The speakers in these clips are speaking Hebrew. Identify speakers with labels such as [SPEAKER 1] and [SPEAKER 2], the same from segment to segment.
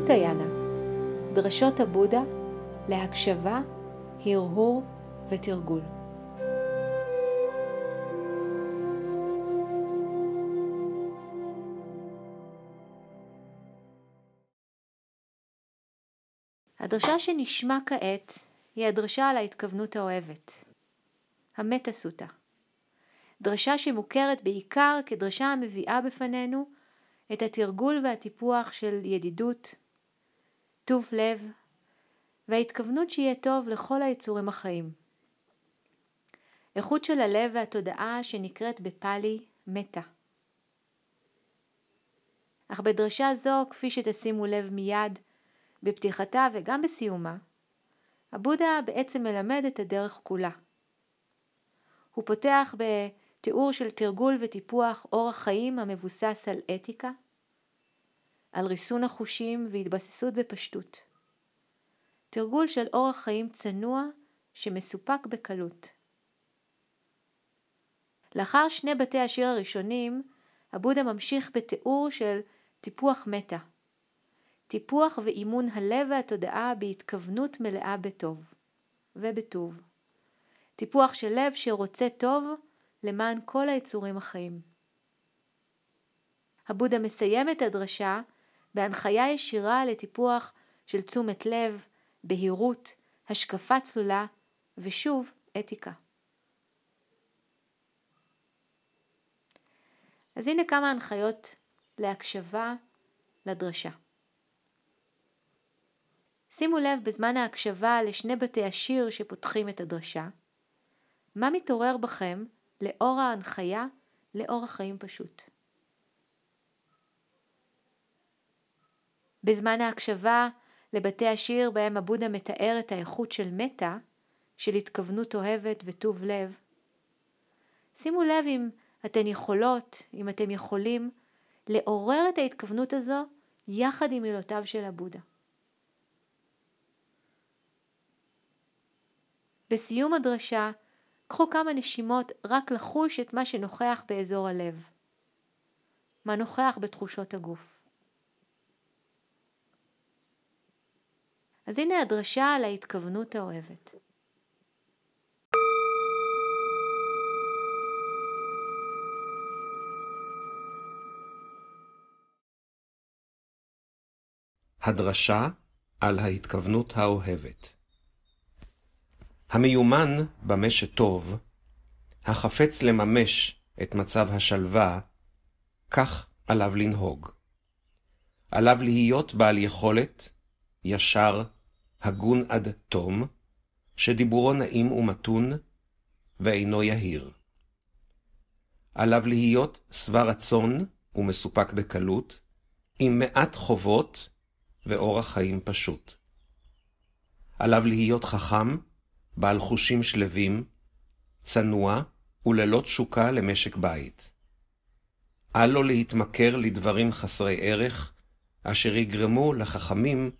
[SPEAKER 1] סוטה-יאנה, דרשות הבודה להקשבה, הרהור ותרגול. הדרשה שנשמע כעת היא הדרשה על ההתכוונות האוהבת, המטה סוטה. דרשה שמוכרת בעיקר כדרשה המביאה בפנינו את התרגול והטיפוח של ידידות, טוב לב וההתכוונות שיהיה טוב לכל היצורים החיים. איכות של הלב והתודעה שנקראת בפאלי מטה. אך בדרשה זו, כפי שתשימו לב מיד בפתיחתה וגם בסיומה, הבודה בעצם מלמד את הדרך כולה. הוא פותח בתיאור של תרגול וטיפוח אורח חיים המבוסס על אתיקה, על ריסון החושים והתבססות בפשטות. תרגול של אורח חיים צנוע שמסופק בקלות. לאחר שני בתי השיר הראשונים, הבודה ממשיך בתיאור של טיפוח מטה, טיפוח ואימון הלב והתודעה בהתכוונות מלאה בטוב ובטוב. טיפוח של לב שרוצה טוב למען כל היצורים החיים. הבודה מסיים את הדרשה בהנחיה ישירה לטיפוח של תשומת לב, בהירות, השקפה צלולה ושוב אתיקה. אז הנה כמה הנחיות להקשבה לדרשה. שימו לב בזמן ההקשבה לשני בתי השיר שפותחים את הדרשה, מה מתעורר בכם לאור ההנחיה לאורח חיים פשוט. בזמן ההקשבה לבתי השיר בהם הבודה מתאר את האיכות של מטה, של התכוונות אוהבת וטוב לב, שימו לב אם אתן יכולות, אם אתם יכולים, לעורר את ההתכוונות הזו יחד עם מילותיו של הבודה. בסיום הדרשה, קחו כמה נשימות רק לחוש את מה שנוכח באזור הלב. מה נוכח בתחושות הגוף. אז הנה הדרשה על ההתכוונות האוהבת.
[SPEAKER 2] הדרשה על ההתכוונות האוהבת המיומן במה שטוב, החפץ לממש את מצב השלווה, כך עליו לנהוג. עליו להיות בעל יכולת, ישר, הגון עד תום, שדיבורו נעים ומתון, ואינו יהיר. עליו להיות שבע רצון ומסופק בקלות, עם מעט חובות ואורח חיים פשוט. עליו להיות חכם, בעל חושים שלווים, צנוע וללא תשוקה למשק בית. אל לו להתמכר לדברים חסרי ערך, אשר יגרמו לחכמים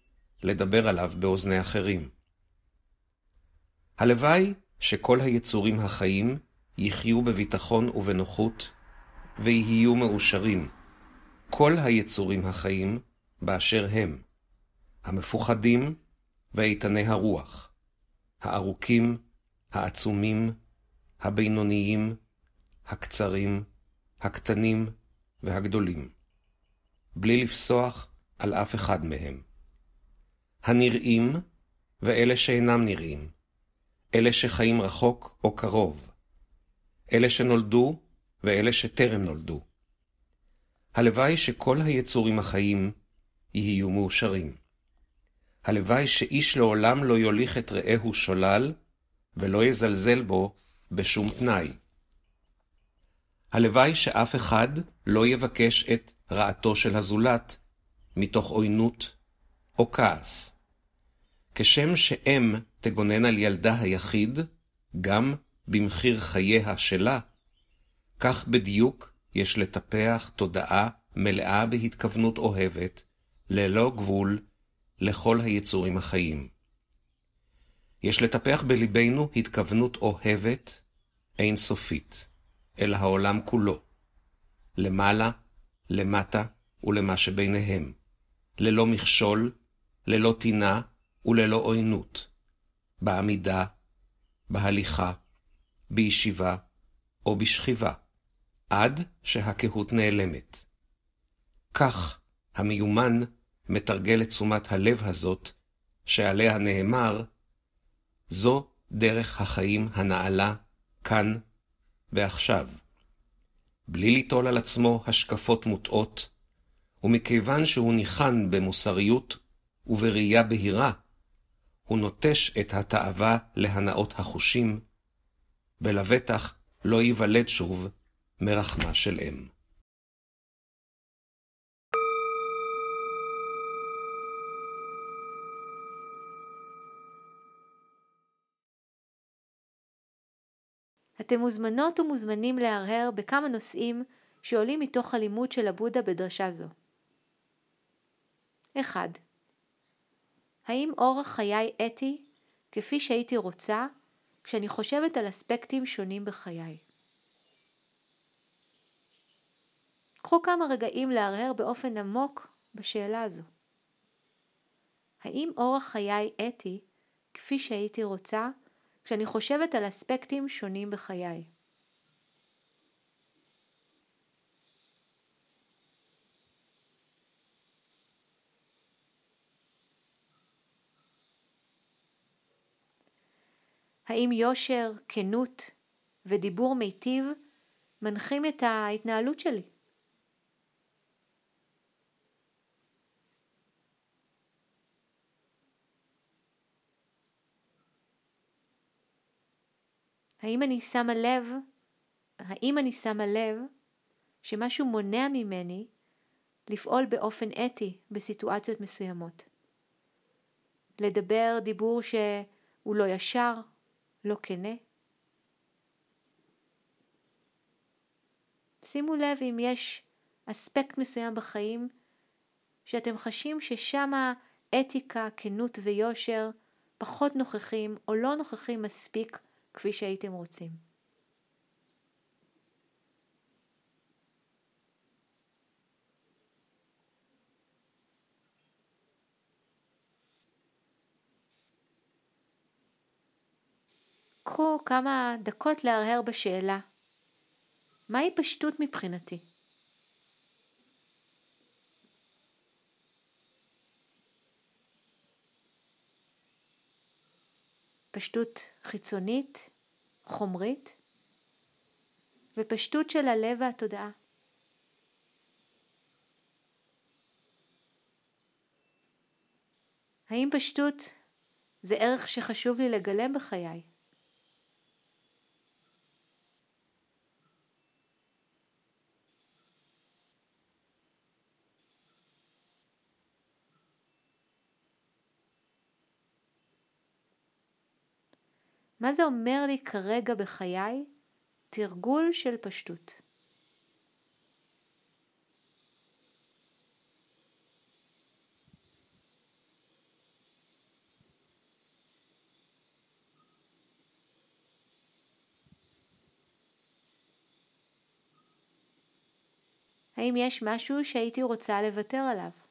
[SPEAKER 2] לדבר עליו באוזני אחרים. הלוואי שכל היצורים החיים יחיו בביטחון ובנוחות, ויהיו מאושרים, כל היצורים החיים באשר הם, המפוחדים ואיתני הרוח, הארוכים, העצומים, הבינוניים, הקצרים, הקטנים והגדולים, בלי לפסוח על אף אחד מהם. הנראים ואלה שאינם נראים, אלה שחיים רחוק או קרוב, אלה שנולדו ואלה שטרם נולדו. הלוואי שכל היצורים החיים יהיו מאושרים. הלוואי שאיש לעולם לא יוליך את רעהו שולל, ולא יזלזל בו בשום תנאי. הלוואי שאף אחד לא יבקש את רעתו של הזולת, מתוך עוינות או כעס. כשם שאם תגונן על ילדה היחיד, גם במחיר חייה שלה, כך בדיוק יש לטפח תודעה מלאה בהתכוונות אוהבת, ללא גבול, לכל היצורים החיים. יש לטפח בלבנו התכוונות אוהבת אינסופית, אל העולם כולו, למעלה, למטה ולמה שביניהם, ללא מכשול, ללא טינה וללא עוינות, בעמידה, בהליכה, בישיבה או בשכיבה, עד שהקהות נעלמת. כך המיומן מתרגל את תשומת הלב הזאת, שעליה נאמר, זו דרך החיים הנעלה כאן ועכשיו. בלי ליטול על עצמו השקפות מוטעות, ומכיוון שהוא ניחן במוסריות ובראייה בהירה, הוא נוטש את התאווה להנאות החושים, ולבטח לא ייוולד שוב מרחמה של אם.
[SPEAKER 1] אתם מוזמנות ומוזמנים להרהר בכמה נושאים שעולים מתוך הלימוד של הבודה בדרשה זו. 1. האם אורח חיי אתי כפי שהייתי רוצה כשאני חושבת על אספקטים שונים בחיי? קחו כמה רגעים להרהר באופן עמוק בשאלה הזו. האם אורח חיי אתי כפי שהייתי רוצה כשאני חושבת על אספקטים שונים בחיי. האם יושר, כנות ודיבור מיטיב מנחים את ההתנהלות שלי? האם אני שמה לב, האם אני שמה לב שמשהו מונע ממני לפעול באופן אתי בסיטואציות מסוימות? לדבר דיבור שהוא לא ישר, לא כנה? שימו לב אם יש אספקט מסוים בחיים שאתם חשים ששם האתיקה, כנות ויושר פחות נוכחים או לא נוכחים מספיק כפי שהייתם רוצים. קחו כמה דקות להרהר בשאלה מהי פשטות מבחינתי? פשטות חיצונית, חומרית, ופשטות של הלב והתודעה. האם פשטות זה ערך שחשוב לי לגלם בחיי? מה זה אומר לי כרגע בחיי? תרגול של פשטות. האם יש משהו שהייתי רוצה לוותר עליו?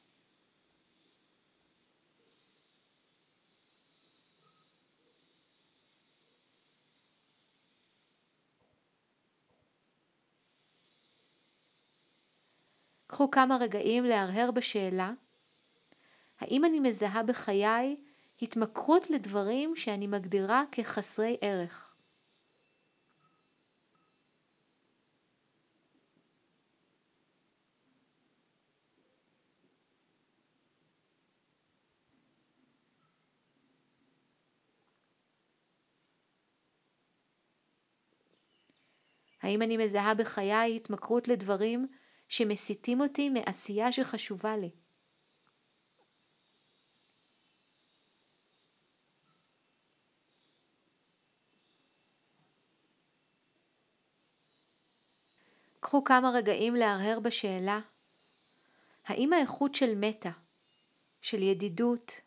[SPEAKER 1] קחו כמה רגעים להרהר בשאלה האם אני מזהה בחיי התמכרות לדברים שאני מגדירה כחסרי ערך. האם אני מזהה בחיי התמכרות לדברים שמסיטים אותי מעשייה שחשובה לי. קחו כמה רגעים להרהר בשאלה האם האיכות של מטה, של ידידות,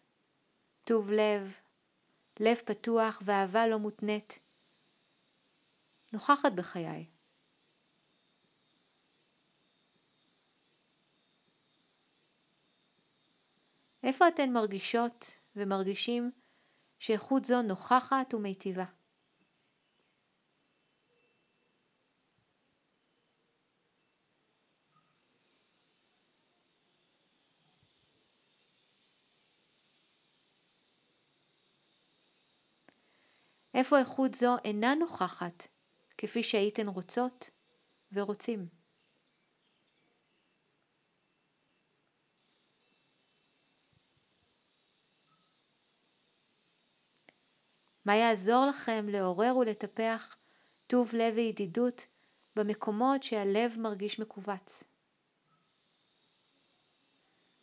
[SPEAKER 1] טוב לב, לב פתוח ואהבה לא מותנית, נוכחת בחיי? איפה אתן מרגישות ומרגישים שאיכות זו נוכחת ומיטיבה? איפה איכות זו אינה נוכחת, כפי שהייתן רוצות ורוצים. מה יעזור לכם לעורר ולטפח טוב לב וידידות במקומות שהלב מרגיש מכווץ?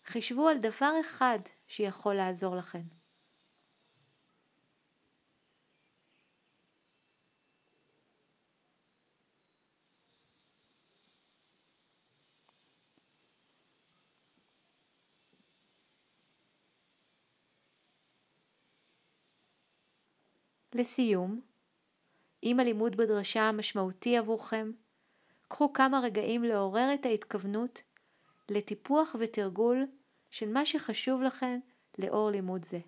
[SPEAKER 1] חישבו על דבר אחד שיכול לעזור לכם. לסיום, אם הלימוד בדרשה משמעותי עבורכם, קחו כמה רגעים לעורר את ההתכוונות לטיפוח ותרגול של מה שחשוב לכם לאור לימוד זה.